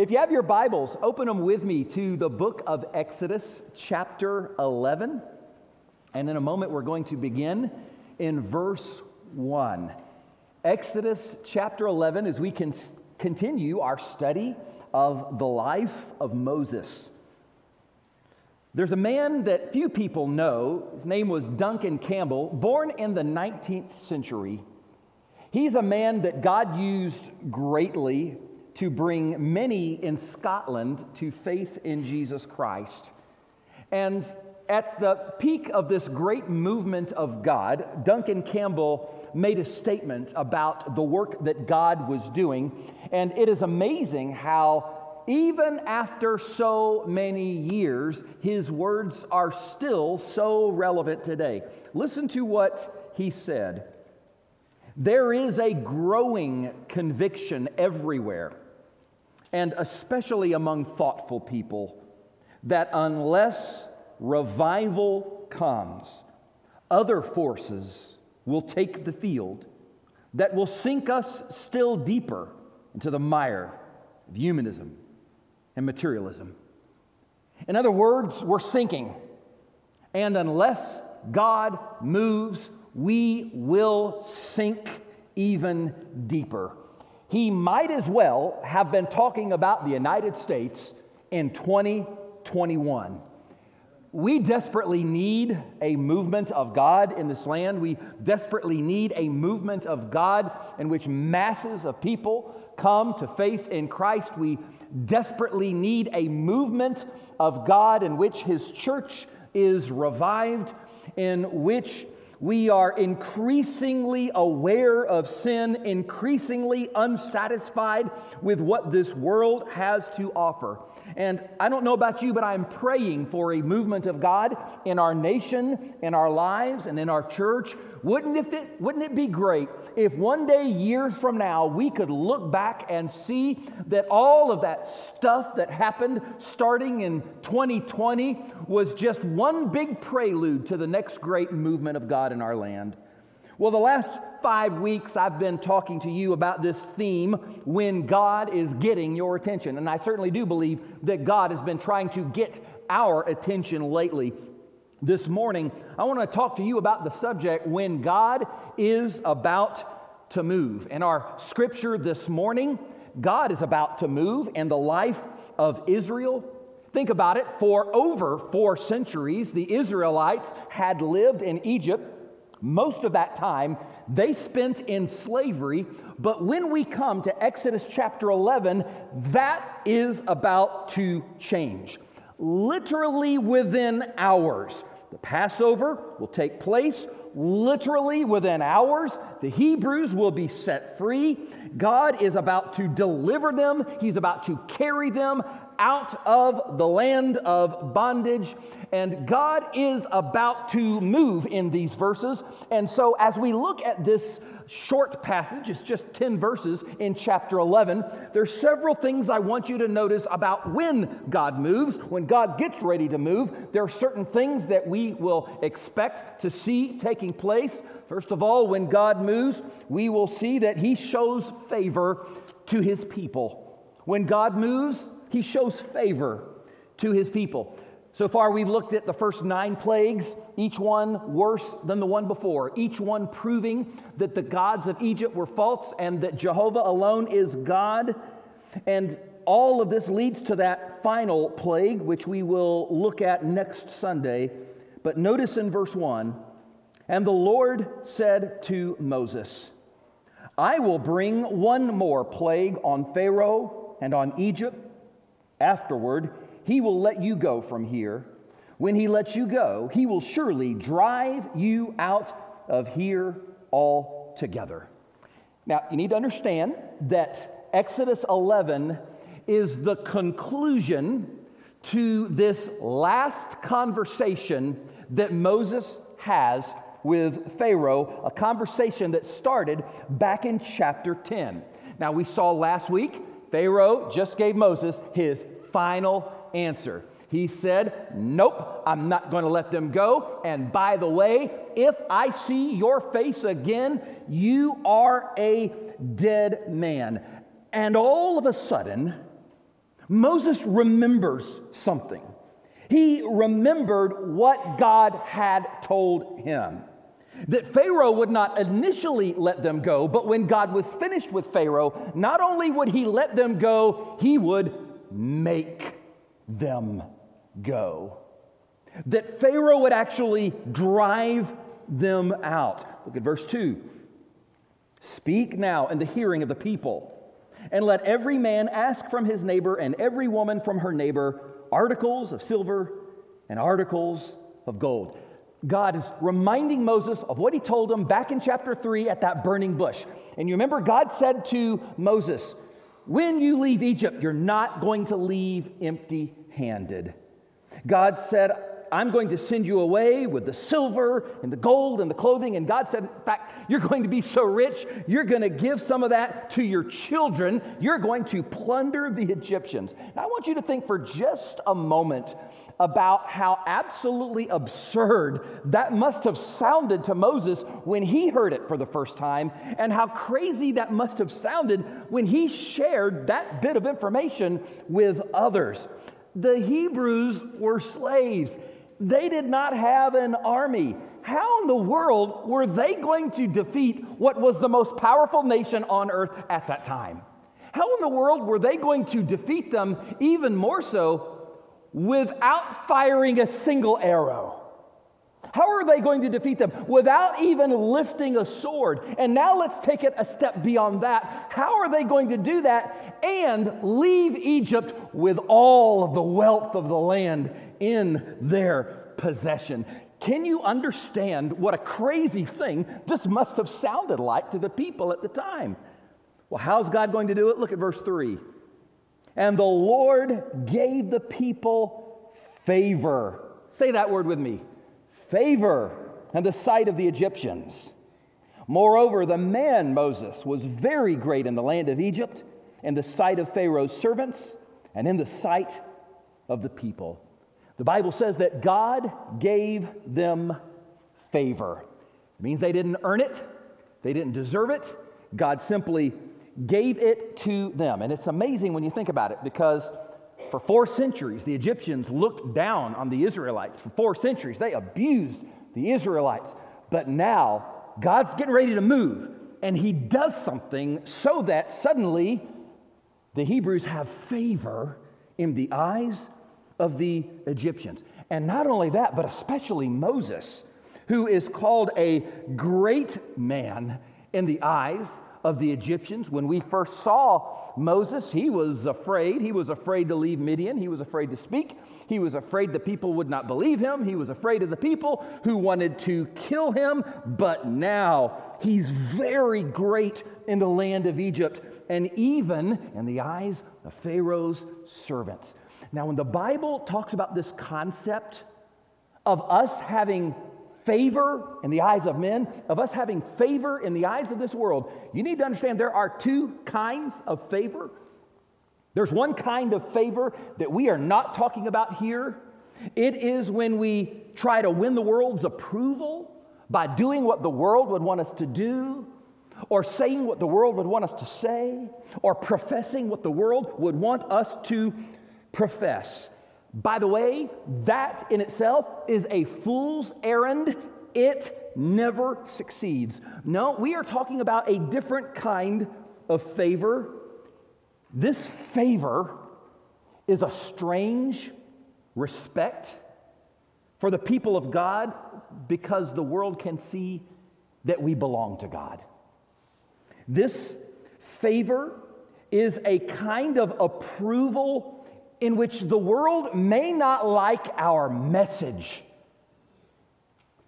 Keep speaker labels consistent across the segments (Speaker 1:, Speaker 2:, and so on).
Speaker 1: If you have your Bibles, open them with me to the book of Exodus, chapter 11. And in a moment, we're going to begin in verse 1. Exodus chapter 11, as we can continue our study of the life of Moses. There's a man that few people know. His name was Duncan Campbell, born in the 19th century. He's a man that God used greatly to bring many in Scotland to faith in Jesus Christ. And at the peak of this great movement of God, Duncan Campbell made a statement about the work that God was doing. And it is amazing how even after so many years, his words are still so relevant today. Listen to what he said. There is a growing conviction everywhere, and especially among thoughtful people, that unless revival comes, other forces will take the field that will sink us still deeper into the mire of humanism and materialism. In other words, we're sinking. And unless God moves, we will sink even deeper. He might as well have been talking about the United States in 2021. We desperately need a movement of God in this land. We desperately need a movement of God in which masses of people come to faith in Christ. We desperately need a movement of God in which His church is revived, in which we are increasingly aware of sin, increasingly unsatisfied with what this world has to offer. And I don't know about you, but I'm praying for a movement of God in our nation, in our lives, and in our church. Wouldn't it, wouldn't it be great if one day, years from now, we could look back and see that all of that stuff that happened starting in 2020 was just one big prelude to the next great movement of God in our land? Well, the last five weeks I've been talking to you about this theme when God is getting your attention. And I certainly do believe that God has been trying to get our attention lately. This morning, I want to talk to you about the subject when God is about to move. In our scripture this morning, God is about to move in the life of Israel. Think about it. For over four centuries, the Israelites had lived in Egypt most of that time they spent in slavery, but when we come to Exodus chapter 11, that is about to change. Literally within hours, the Passover will take place. Literally within hours, the Hebrews will be set free. God is about to deliver them, He's about to carry them out of the land of bondage. And God is about to move in these verses. And so, as we look at this short passage, it's just 10 verses in chapter 11, there's several things I want you to notice about when God moves. When God gets ready to move, there are certain things that we will expect to see taking place. First of all, when God moves, we will see that He shows favor to His people. When God moves, he shows favor to his people. So far, we've looked at the first nine plagues, each one worse than the one before, each one proving that the gods of Egypt were false and that Jehovah alone is God. And all of this leads to that final plague, which we will look at next Sunday. But notice in verse 1 And the Lord said to Moses, I will bring one more plague on Pharaoh and on Egypt Afterward, he will let you go from here. When he lets you go, he will surely drive you out of here altogether. Now, you need to understand that Exodus 11 is the conclusion to this last conversation that Moses has with Pharaoh, a conversation that started back in chapter 10. Now, we saw last week Pharaoh just gave Moses his final answer. He said, Nope, I'm not going to let them go. And by the way, if I see your face again, you are a dead man. And all of a sudden, Moses remembers something. He remembered what God had told him that Pharaoh would not initially let them go, but when God was finished with Pharaoh, not only would he let them go, he would make them go. That Pharaoh would actually drive them out. Look at verse 2. Speak now in the hearing of the people, and let every man ask from his neighbor and every woman from her neighbor articles of silver and articles of gold. God is reminding Moses of what he told him back in chapter 3 at that burning bush. And you remember, God said to Moses, When you leave Egypt, you're not going to leave empty handed. God said, I'm going to send you away with the silver and the gold and the clothing. And God said, In fact, you're going to be so rich, you're going to give some of that to your children. You're going to plunder the Egyptians. Now, I want you to think for just a moment about how absolutely absurd that must have sounded to Moses when he heard it for the first time, and how crazy that must have sounded when he shared that bit of information with others. The Hebrews were slaves. They did not have an army. How in the world were they going to defeat what was the most powerful nation on earth at that time? How in the world were they going to defeat them even more so without firing a single arrow? How are they going to defeat them without even lifting a sword? And now let's take it a step beyond that. How are they going to do that and leave Egypt with all of the wealth of the land in their possession? Can you understand what a crazy thing this must have sounded like to the people at the time? Well, how's God going to do it? Look at verse 3. And the Lord gave the people favor. Say that word with me favor and the sight of the Egyptians. Moreover, the man Moses was very great in the land of Egypt, in the sight of Pharaoh's servants, and in the sight of the people. The Bible says that God gave them favor. It means they didn't earn it, they didn't deserve it. God simply gave it to them. And it's amazing when you think about it because for four centuries, the Egyptians looked down on the Israelites. For four centuries, they abused the Israelites. But now, God's getting ready to move, and He does something so that suddenly the Hebrews have favor in the eyes of the Egyptians. And not only that, but especially Moses, who is called a great man in the eyes of the Egyptians. When we first saw Moses, he was afraid. He was afraid to leave Midian. He was afraid to speak. He was afraid the people would not believe him. He was afraid of the people who wanted to kill him. But now he's very great in the land of Egypt and even in the eyes of Pharaoh's servants. Now, when the Bible talks about this concept of us having favor in the eyes of men, of us having favor in the eyes of this world, you need to understand there are two kinds of favor. There's one kind of favor that we are not talking about here. It is when we try to win the world's approval by doing what the world would want us to do, or saying what the world would want us to say, or professing what the world would want us to profess. By the way, that in itself is a fool's errand. It never succeeds. No, we are talking about a different kind of favor. This favor is a strange respect for the people of God because the world can see that we belong to God. This favor is a kind of approval in which the world may not like our message,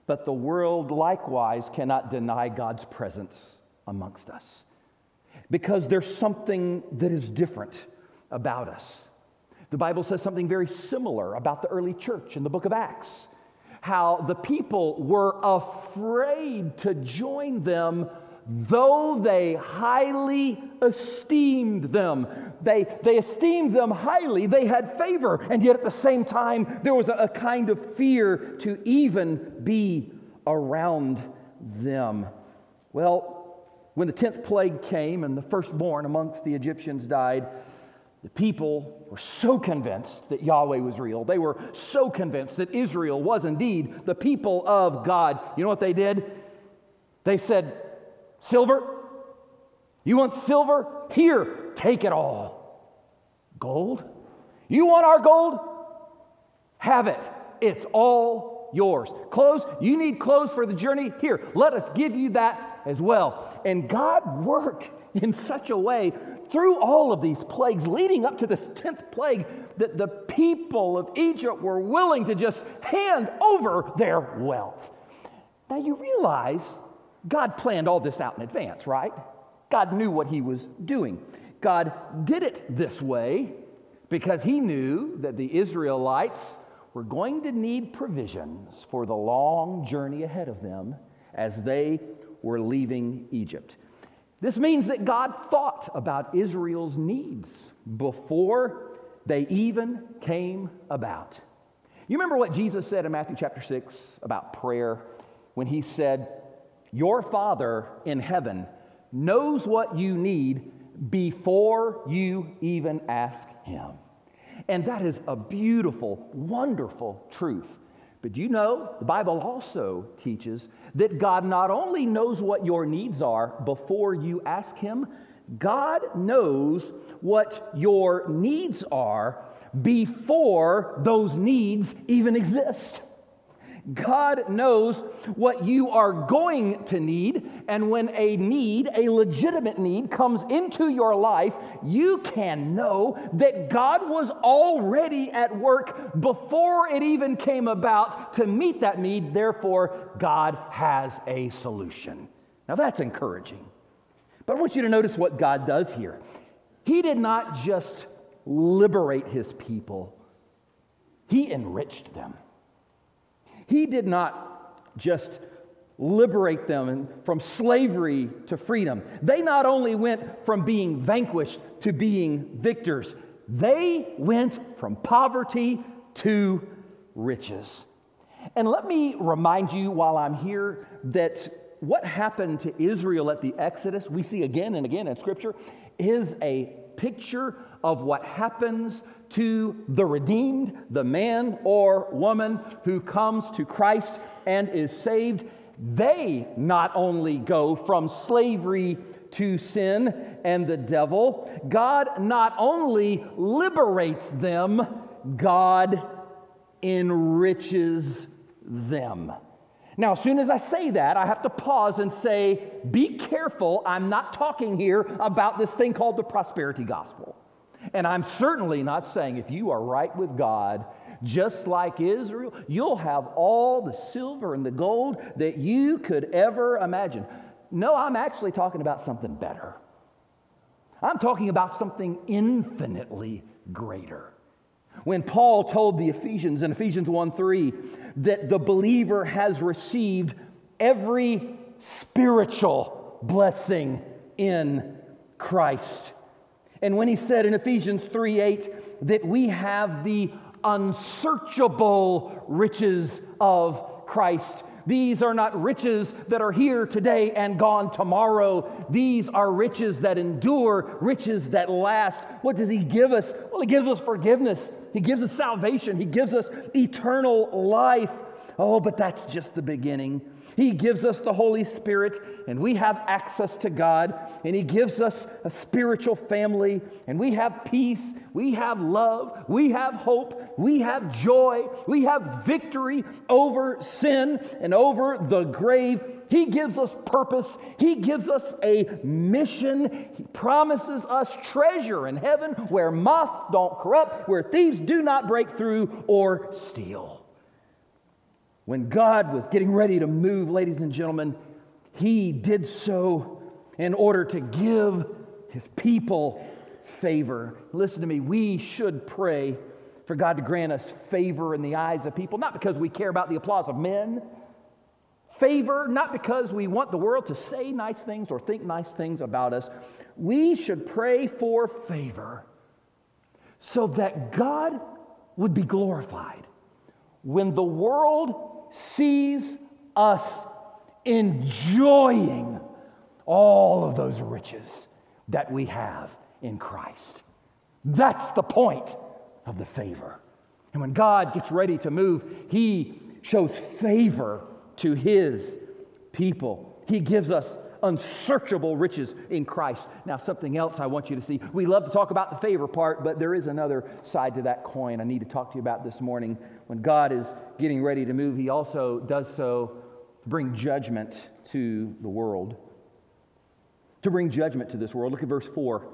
Speaker 1: but the world likewise cannot deny God's presence amongst us because there's something that is different about us. The Bible says something very similar about the early church in the book of Acts how the people were afraid to join them though they highly esteemed them. They, they esteemed them highly, they had favor, and yet at the same time, there was a, a kind of fear to even be around them. Well, when the 10th plague came and the firstborn amongst the Egyptians died, The people were so convinced that Yahweh was real. They were so convinced that Israel was indeed the people of God. You know what they did? They said, Silver? You want silver? Here, take it all. Gold? You want our gold? Have it. It's all yours. Clothes? You need clothes for the journey? Here, let us give you that as well. And God worked in such a way through all of these plagues, leading up to this 10th plague, that the people of Egypt were willing to just hand over their wealth. Now you realize God planned all this out in advance, right? God knew what he was doing. God did it this way because he knew that the Israelites were going to need provisions for the long journey ahead of them as they were leaving Egypt. This means that God thought about Israel's needs before they even came about. You remember what Jesus said in Matthew chapter 6 about prayer when he said, Your Father in heaven knows what you need before you even ask him. And that is a beautiful, wonderful truth. But you know, the Bible also teaches that God not only knows what your needs are before you ask Him, God knows what your needs are before those needs even exist. God knows what you are going to need, and when a need, a legitimate need, comes into your life, you can know that God was already at work before it even came about to meet that need. Therefore, God has a solution. Now, that's encouraging. But I want you to notice what God does here. He did not just liberate his people, He enriched them. He did not just liberate them from slavery to freedom. They not only went from being vanquished to being victors, they went from poverty to riches. And let me remind you while I'm here that what happened to Israel at the Exodus, we see again and again in Scripture, is a picture of what happens to the redeemed, the man or woman who comes to Christ and is saved, they not only go from slavery to sin and the devil, God not only liberates them, God enriches them. Now, as soon as I say that, I have to pause and say, be careful. I'm not talking here about this thing called the prosperity gospel. And I'm certainly not saying if you are right with God, just like Israel, you'll have all the silver and the gold that you could ever imagine. No, I'm actually talking about something better. I'm talking about something infinitely greater. When Paul told the Ephesians in Ephesians 1 3 that the believer has received every spiritual blessing in Christ. And when he said in Ephesians 3 8 that we have the unsearchable riches of Christ. These are not riches that are here today and gone tomorrow. These are riches that endure, riches that last. What does He give us? Well, He gives us forgiveness, He gives us salvation, He gives us eternal life. Oh, but that's just the beginning. He gives us the Holy Spirit, and we have access to God, and He gives us a spiritual family, and we have peace, we have love, we have hope, we have joy, we have victory over sin and over the grave. He gives us purpose, He gives us a mission, He promises us treasure in heaven where moth don't corrupt, where thieves do not break through or steal. When God was getting ready to move, ladies and gentlemen, he did so in order to give his people favor. Listen to me, we should pray for God to grant us favor in the eyes of people, not because we care about the applause of men. Favor, not because we want the world to say nice things or think nice things about us. We should pray for favor so that God would be glorified. When the world sees us enjoying all of those riches that we have in Christ. That's the point of the favor. And when God gets ready to move, He shows favor to His people. He gives us unsearchable riches in Christ. Now, something else I want you to see. We love to talk about the favor part, but there is another side to that coin I need to talk to you about this morning. When God is getting ready to move, He also does so to bring judgment to the world. To bring judgment to this world. Look at verse 4.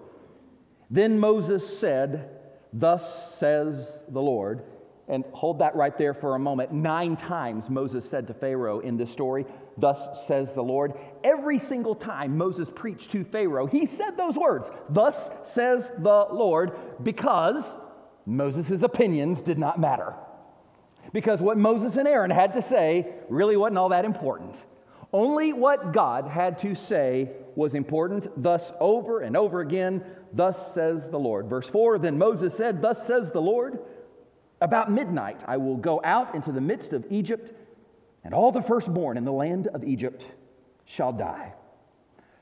Speaker 1: Then Moses said, Thus says the Lord. And hold that right there for a moment. Nine times Moses said to Pharaoh in this story, Thus says the Lord. Every single time Moses preached to Pharaoh, he said those words, Thus says the Lord, because Moses' opinions did not matter. Because what Moses and Aaron had to say really wasn't all that important. Only what God had to say was important. Thus, over and over again, thus says the Lord. Verse 4 Then Moses said, Thus says the Lord, about midnight I will go out into the midst of Egypt, and all the firstborn in the land of Egypt shall die.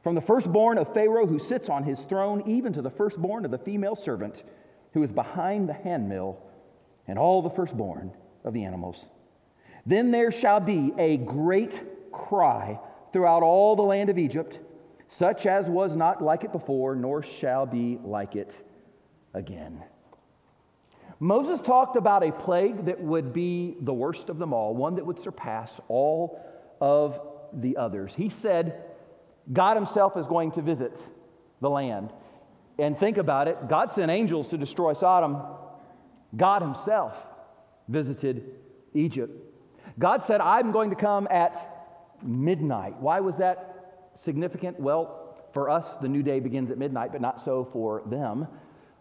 Speaker 1: From the firstborn of Pharaoh who sits on his throne, even to the firstborn of the female servant who is behind the handmill, and all the firstborn of the animals. Then there shall be a great cry throughout all the land of Egypt, such as was not like it before, nor shall be like it again. Moses talked about a plague that would be the worst of them all, one that would surpass all of the others. He said, God Himself is going to visit the land. And think about it God sent angels to destroy Sodom, God Himself visited Egypt. God said, I'm going to come at midnight. Why was that significant? Well, for us, the new day begins at midnight, but not so for them.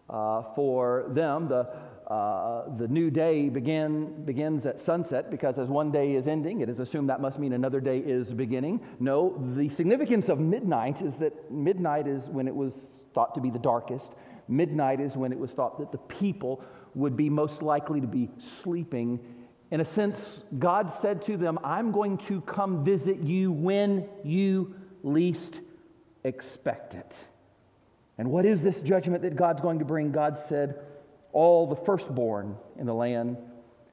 Speaker 1: Uh, for them, the uh, the new day begin, begins at sunset because as one day is ending, it is assumed that must mean another day is beginning. No, the significance of midnight is that midnight is when it was thought to be the darkest. Midnight is when it was thought that the people would be most likely to be sleeping. In a sense, God said to them, I'm going to come visit you when you least expect it. And what is this judgment that God's going to bring? God said, all the firstborn in the land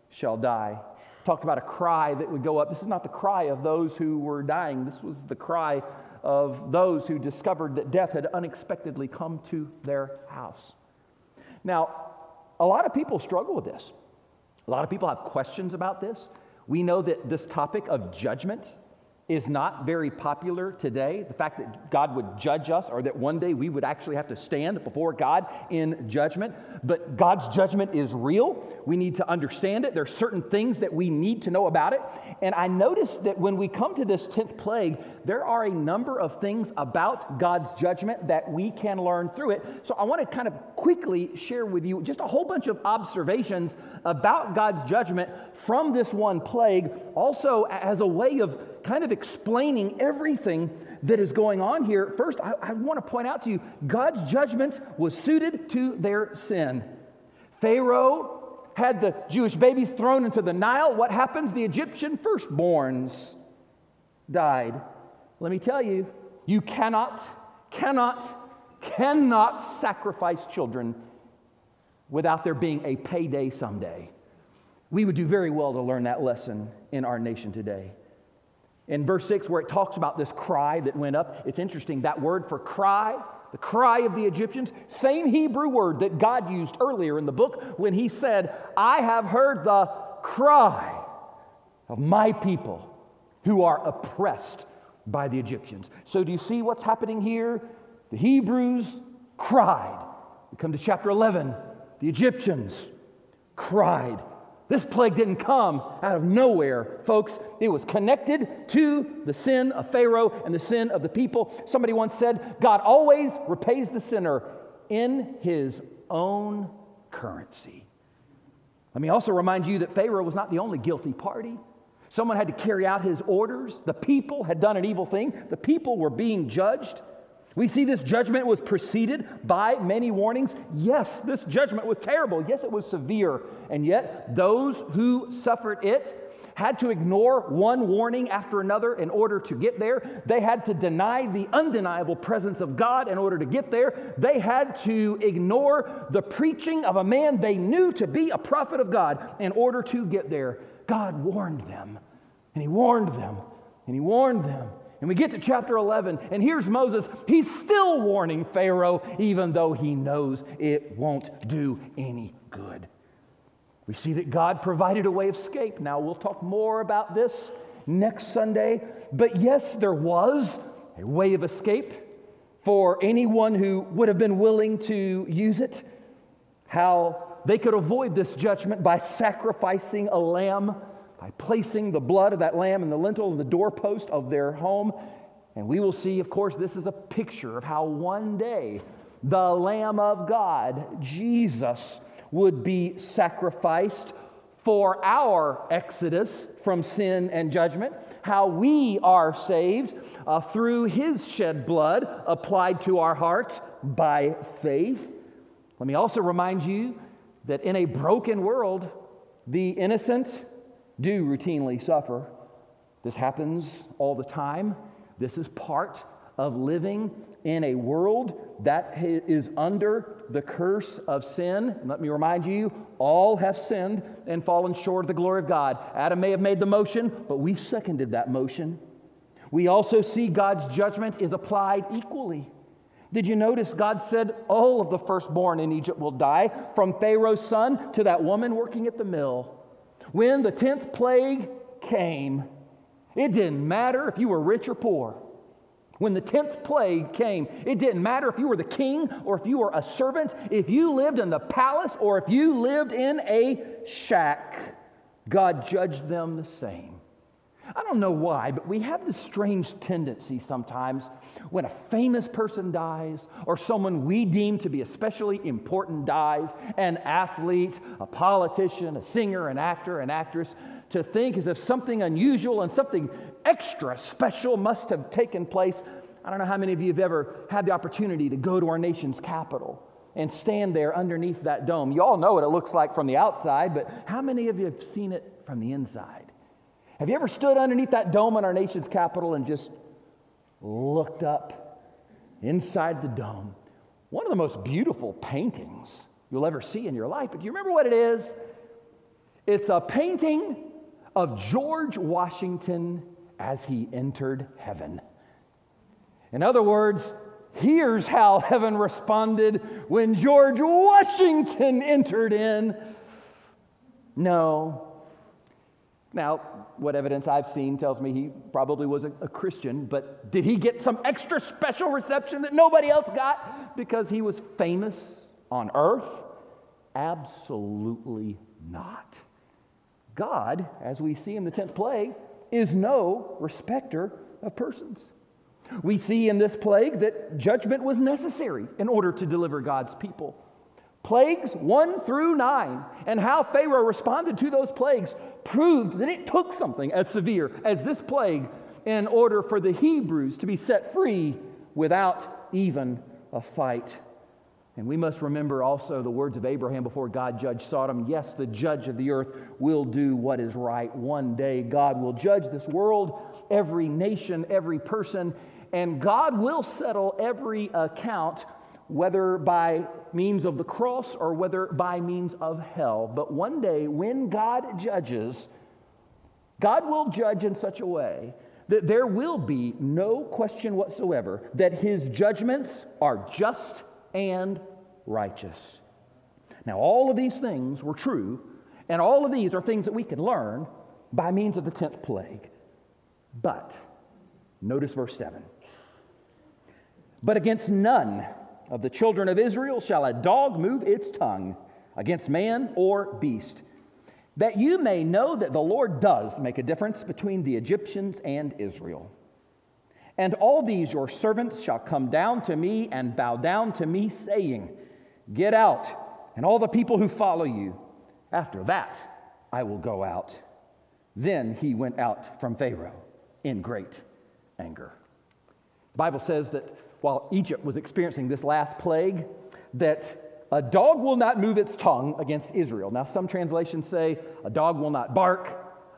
Speaker 1: shall die. Talked about a cry that would go up. This is not the cry of those who were dying, this was the cry of those who discovered that death had unexpectedly come to their house. Now, a lot of people struggle with this. A lot of people have questions about this. We know that this topic of judgment is not very popular today. The fact that God would judge us or that one day we would actually have to stand before God in judgment. But God's judgment is real. We need to understand it. There are certain things that we need to know about it. And I noticed that when we come to this 10th plague, there are a number of things about God's judgment that we can learn through it. So I want to kind of quickly share with you just a whole bunch of observations about God's judgment from this one plague, also as a way of kind of explaining everything that is going on here. First, I, I want to point out to you God's judgment was suited to their sin. Pharaoh had the Jewish babies thrown into the Nile. What happens? The Egyptian firstborns died. Let me tell you, you cannot, cannot, cannot sacrifice children without there being a payday someday. We would do very well to learn that lesson in our nation today. In verse 6, where it talks about this cry that went up, it's interesting. That word for cry, the cry of the Egyptians, same Hebrew word that God used earlier in the book when he said, I have heard the cry of my people who are oppressed by the Egyptians. So, do you see what's happening here? The Hebrews cried. We come to chapter 11. The Egyptians cried. This plague didn't come out of nowhere, folks. It was connected to the sin of Pharaoh and the sin of the people. Somebody once said, God always repays the sinner in his own currency. Let me also remind you that Pharaoh was not the only guilty party. Someone had to carry out his orders. The people had done an evil thing, the people were being judged. We see this judgment was preceded by many warnings. Yes, this judgment was terrible. Yes, it was severe. And yet, those who suffered it had to ignore one warning after another in order to get there. They had to deny the undeniable presence of God in order to get there. They had to ignore the preaching of a man they knew to be a prophet of God in order to get there. God warned them, and He warned them, and He warned them. And we get to chapter 11, and here's Moses. He's still warning Pharaoh, even though he knows it won't do any good. We see that God provided a way of escape. Now, we'll talk more about this next Sunday. But yes, there was a way of escape for anyone who would have been willing to use it. How they could avoid this judgment by sacrificing a lamb, by placing the blood of that lamb in the lintel of the doorpost of their home. And we will see, of course, this is a picture of how one day the Lamb of God, Jesus, would be sacrificed for our exodus from sin and judgment, how we are saved uh, through his shed blood applied to our hearts by faith. Let me also remind you that in a broken world, the innocent do routinely suffer. This happens all the time. This is part of living in a world that is under the curse of sin. let me remind you, all have sinned and fallen short of the glory of God. Adam may have made the motion, but we seconded that motion. We also see God's judgment is applied equally. Did you notice God said all of the firstborn in Egypt will die, from Pharaoh's son to that woman working at the mill? When the 10th plague came, it didn't matter if you were rich or poor. When the 10th plague came, it didn't matter if you were the king or if you were a servant, if you lived in the palace or if you lived in a shack, God judged them the same. I don't know why, but we have this strange tendency sometimes when a famous person dies or someone we deem to be especially important dies, an athlete, a politician, a singer, an actor, an actress, to think as if something unusual and something extra special must have taken place. I don't know how many of you have ever had the opportunity to go to our nation's capital and stand there underneath that dome. You all know what it looks like from the outside, but how many of you have seen it from the inside? Have you ever stood underneath that dome in our nation's capital and just looked up inside the dome? One of the most beautiful paintings you'll ever see in your life. But do you remember what it is? It's a painting of George Washington as he entered heaven. In other words, here's how heaven responded when George Washington entered in. No. Now, what evidence I've seen tells me he probably was a, a, Christian, but did he get some extra special reception that nobody else got because he was famous on earth? Absolutely not. God, as we see in the 10th plague, is no respecter of persons. We see in this plague that judgment was necessary in order to deliver God's people. Plagues one through nine, and how Pharaoh responded to those plagues proved that it took something as severe as this plague in order for the Hebrews to be set free without even a fight. And we must remember also the words of Abraham before God judged Sodom. Yes, the judge of the earth will do what is right. One day, God will judge this world, every nation, every person, and God will settle every account, whether by means of the cross or whether by means of hell. But one day, when God judges, God will judge in such a way that there will be no question whatsoever that his judgments are just and righteous. Now, all of these things were true, and all of these are things that we can learn by means of the 10th plague. But, notice verse 7 But against none of the children of Israel shall a dog move its tongue against man or beast, that you may know that the Lord does make a difference between the Egyptians and Israel. And all these your servants shall come down to me and bow down to me, saying, Get out, and all the people who follow you. After that, I will go out. Then he went out from Pharaoh in great anger. The Bible says that while Egypt was experiencing this last plague, that a dog will not move its tongue against Israel. Now, some translations say a dog will not bark,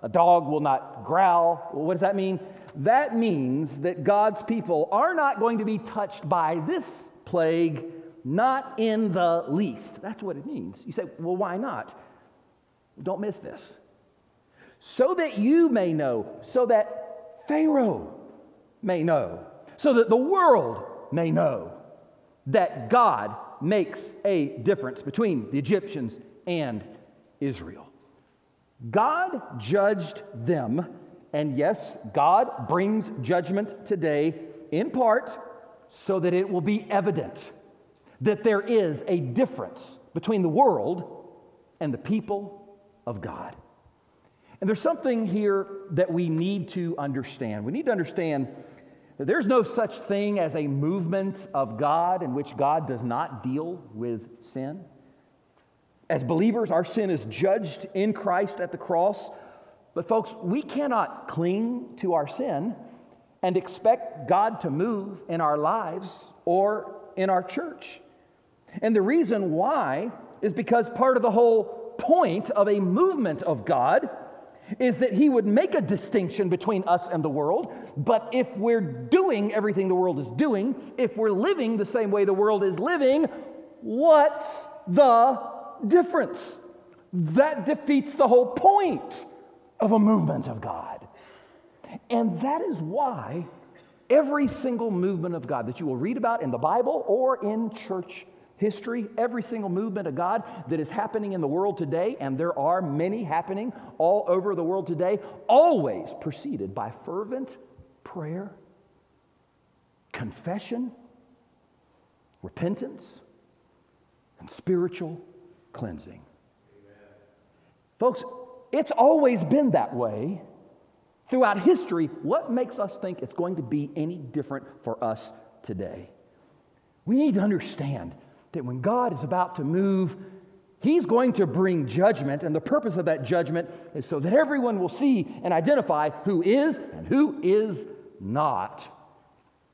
Speaker 1: A dog will not growl. Well, what does that mean? That means that God's people are not going to be touched by this plague, not in the least. That's what it means. You say, well, why not? Don't miss this. So that you may know, so that Pharaoh may know, so that the world may know that God makes a difference between the Egyptians and Israel. God judged them, and yes, God brings judgment today in part so that it will be evident that there is a difference between the world and the people of God. And there's something here that we need to understand. We need to understand there's no such thing as a movement of God in which God does not deal with sin. As believers, our sin is judged in Christ at the cross. But, folks, we cannot cling to our sin and expect God to move in our lives or in our church. And the reason why is because part of the whole point of a movement of God is that He would make a distinction between us and the world. But if we're doing everything the world is doing, if we're living the same way the world is living, what's the difference? That defeats the whole point of a movement of God. And that is why every single movement of God that you will read about in the Bible or in church history, every single movement of God that is happening in the world today, and there are many happening all over the world today, always preceded by fervent prayer, confession, repentance, and spiritual cleansing. Amen. Folks, it's always been that way throughout history. What makes us think it's going to be any different for us today? We need to understand that when God is about to move, He's going to bring judgment, and the purpose of that judgment is so that everyone will see and identify who is and who is not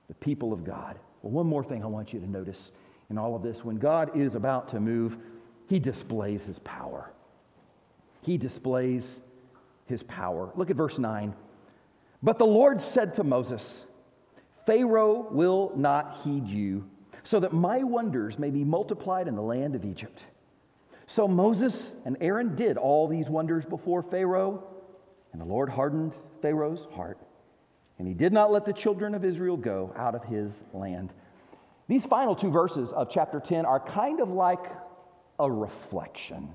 Speaker 1: the people of God. Well, one more thing I want you to notice in all of this when God is about to move, He displays His power. He displays His power. Look at verse 9. But the Lord said to Moses, Pharaoh will not heed you so that my wonders may be multiplied in the land of Egypt. So Moses and Aaron did all these wonders before Pharaoh, and the Lord hardened Pharaoh's heart, and he did not let the children of Israel go out of his land. These final two verses of chapter 10 are kind of like a reflection.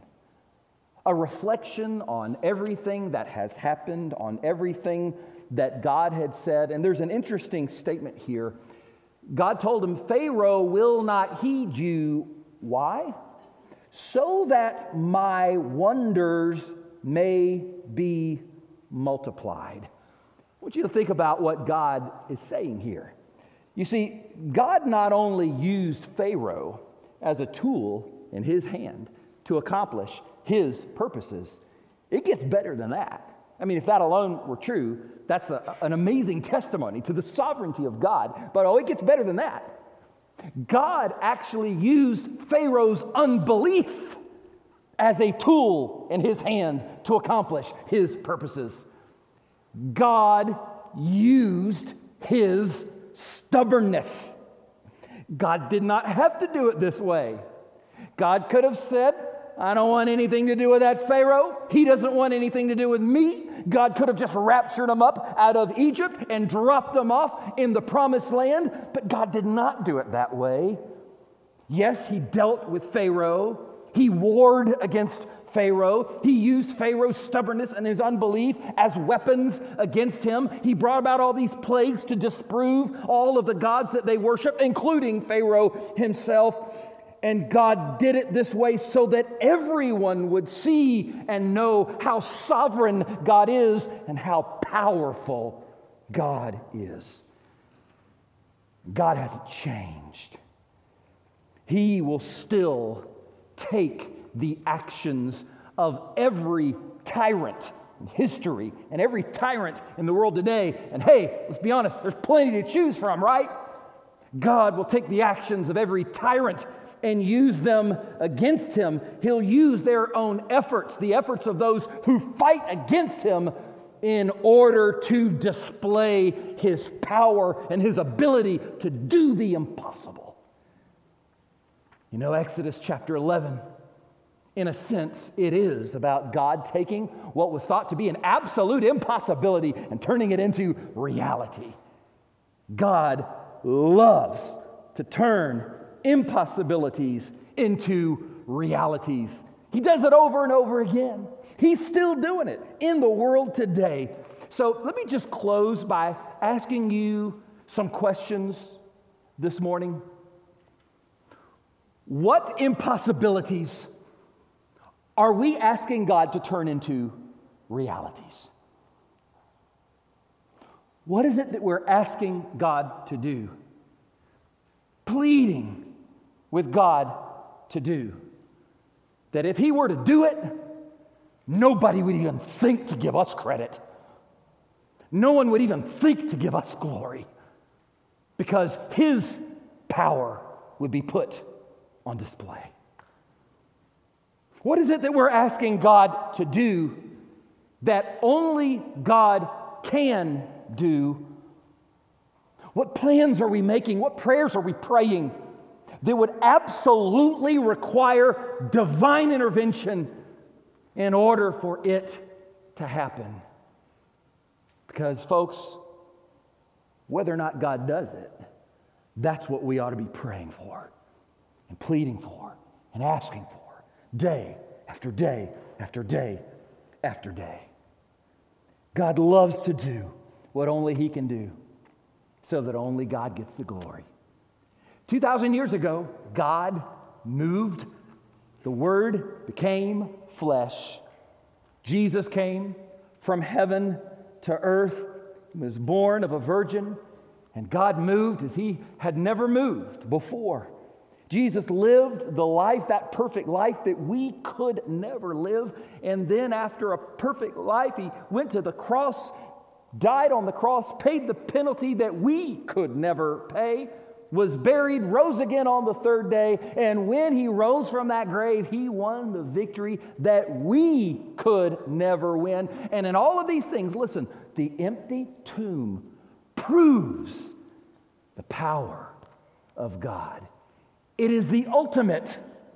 Speaker 1: A reflection on everything that has happened, on everything that God had said. And there's an interesting statement here God told him, Pharaoh will not heed you. Why? So that my wonders may be multiplied. I want you to think about what God is saying here. You see, God not only used Pharaoh as a tool in his hand to accomplish his purposes, it gets better than that. I mean, if that alone were true, that's a, an amazing testimony to the sovereignty of God. But oh, it gets better than that. God actually used Pharaoh's unbelief as a tool in his hand to accomplish his purposes. God used his stubbornness. God did not have to do it this way. God could have said, I don't want anything to do with that Pharaoh. He doesn't want anything to do with me. God could have just raptured them up out of Egypt and dropped them off in the promised land, but God did not do it that way. Yes, He dealt with Pharaoh, He warred against Pharaoh. He used Pharaoh's stubbornness and his unbelief as weapons against him. He brought about all these plagues to disprove all of the gods that they worship, including Pharaoh himself. And God did it this way so that everyone would see and know how sovereign God is and how powerful God is. God hasn't changed. He will still take the actions of every tyrant in history and every tyrant in the world today. And hey, let's be honest, there's plenty to choose from, right? God will take the actions of every tyrant and use them against him. He'll use their own efforts, the efforts of those who fight against him, in order to display his power and his ability to do the impossible. You know, Exodus chapter 11, in a sense, it is about God taking what was thought to be an absolute impossibility and turning it into reality. God loves to turn impossibilities into realities. He does it over and over again. He's still doing it in the world today. So let me just close by asking you some questions this morning. What impossibilities are we asking God to turn into realities? What is it that we're asking God to do? Pleading with God to do. That if He were to do it, nobody would even think to give us credit. No one would even think to give us glory because His power would be put on display. What is it that we're asking God to do that only God can do? What plans are we making? What prayers are we praying that would absolutely require divine intervention in order for it to happen? Because, folks, whether or not God does it, that's what we ought to be praying for and pleading for and asking for day after day after day after day. God loves to do what only He can do so that only God gets the glory. 2,000 years ago, God moved, the Word became flesh. Jesus came from heaven to earth, was born of a virgin, and God moved as He had never moved before. Jesus lived the life, that perfect life that we could never live. And then, after a perfect life, he went to the cross, died on the cross, paid the penalty that we could never pay, was buried, rose again on the third day. And when he rose from that grave, he won the victory that we could never win. And in all of these things, listen, the empty tomb proves the power of God. It is the ultimate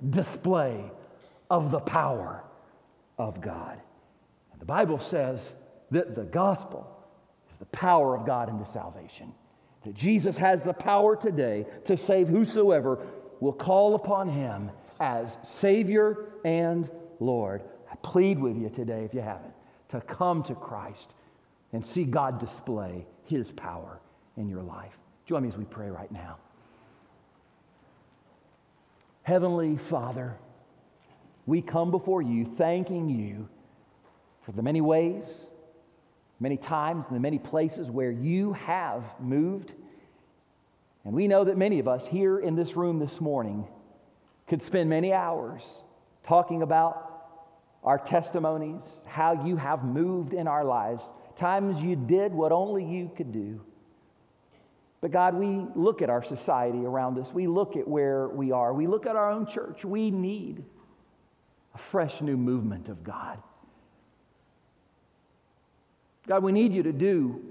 Speaker 1: display of the power of God. And the Bible says that the gospel is the power of God into salvation. That Jesus has the power today to save whosoever will call upon him as Savior and Lord. I plead with you today, if you haven't, to come to Christ and see God display his power in your life. Join me as we pray right now. Heavenly Father, we come before you thanking you for the many ways, many times, and the many places where you have moved. And we know that many of us here in this room this morning could spend many hours talking about our testimonies, how you have moved in our lives, times you did what only you could do. But God, we look at our society around us. We look at where we are. We look at our own church. We need a fresh new movement of God. God, we need you to do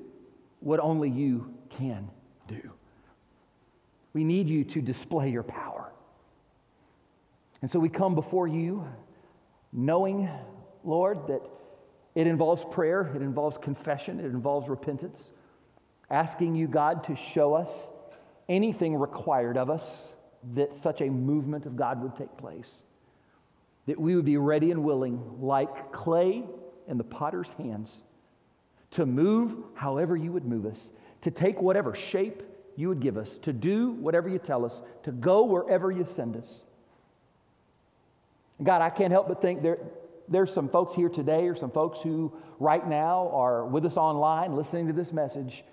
Speaker 1: what only you can do. We need you to display your power. And so we come before you knowing, Lord, that it involves prayer, it involves confession, it involves repentance asking you, God, to show us anything required of us that such a movement of God would take place. That we would be ready and willing, like clay in the potter's hands, to move however you would move us, to take whatever shape you would give us, to do whatever you tell us, to go wherever you send us. God, I can't help but think there, there's some folks here today, or some folks who right now are with us online listening to this message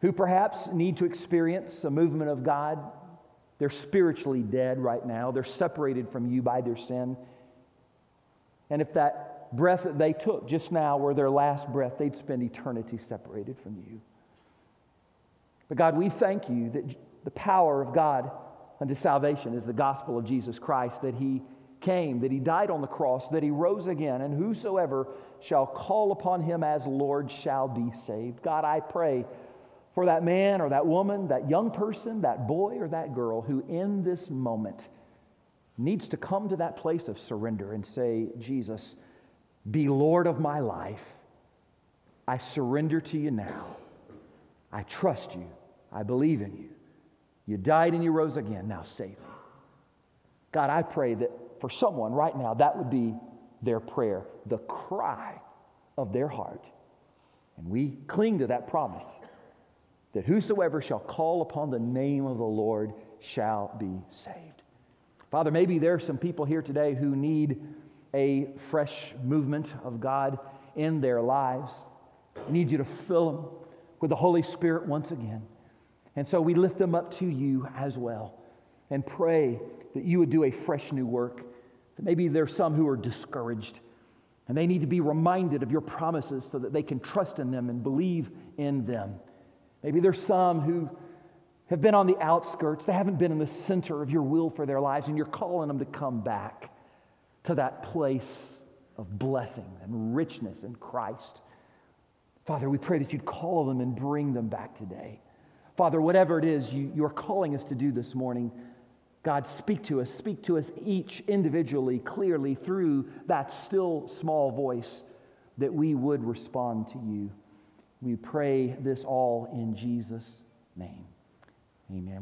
Speaker 1: who perhaps need to experience a movement of God. They're spiritually dead right now, they're separated from you by their sin. And if that breath that they took just now were their last breath, they'd spend eternity separated from you. But God, we thank you that the power of God unto salvation is the gospel of Jesus Christ, that he came, that he died on the cross, that he rose again, and whosoever shall call upon him as Lord shall be saved. God, I pray for that man or that woman, that young person, that boy or that girl who in this moment needs to come to that place of surrender and say, Jesus, be Lord of my life. I surrender to you now. I trust you. I believe in you. You died and you rose again. Now save me. God, I pray that for someone right now, that would be their prayer, the cry of their heart. And we cling to that promise that whosoever shall call upon the name of the Lord shall be saved. Father, maybe there are some people here today who need a fresh movement of God in their lives. I need you to fill them with the Holy Spirit once again. And so we lift them up to you as well and pray that you would do a fresh new work. That Maybe there's some who are discouraged and they need to be reminded of your promises so that they can trust in them and believe in them. Maybe there's some who have been on the outskirts, they haven't been in the center of your will for their lives, and you're calling them to come back to that place of blessing and richness in Christ. Father, we pray that you'd call them and bring them back today. Father, whatever it is you, you're calling us to do this morning, God, speak to us. Speak to us each individually, clearly, through that still small voice that we would respond to you. We pray this all in Jesus' name. Amen.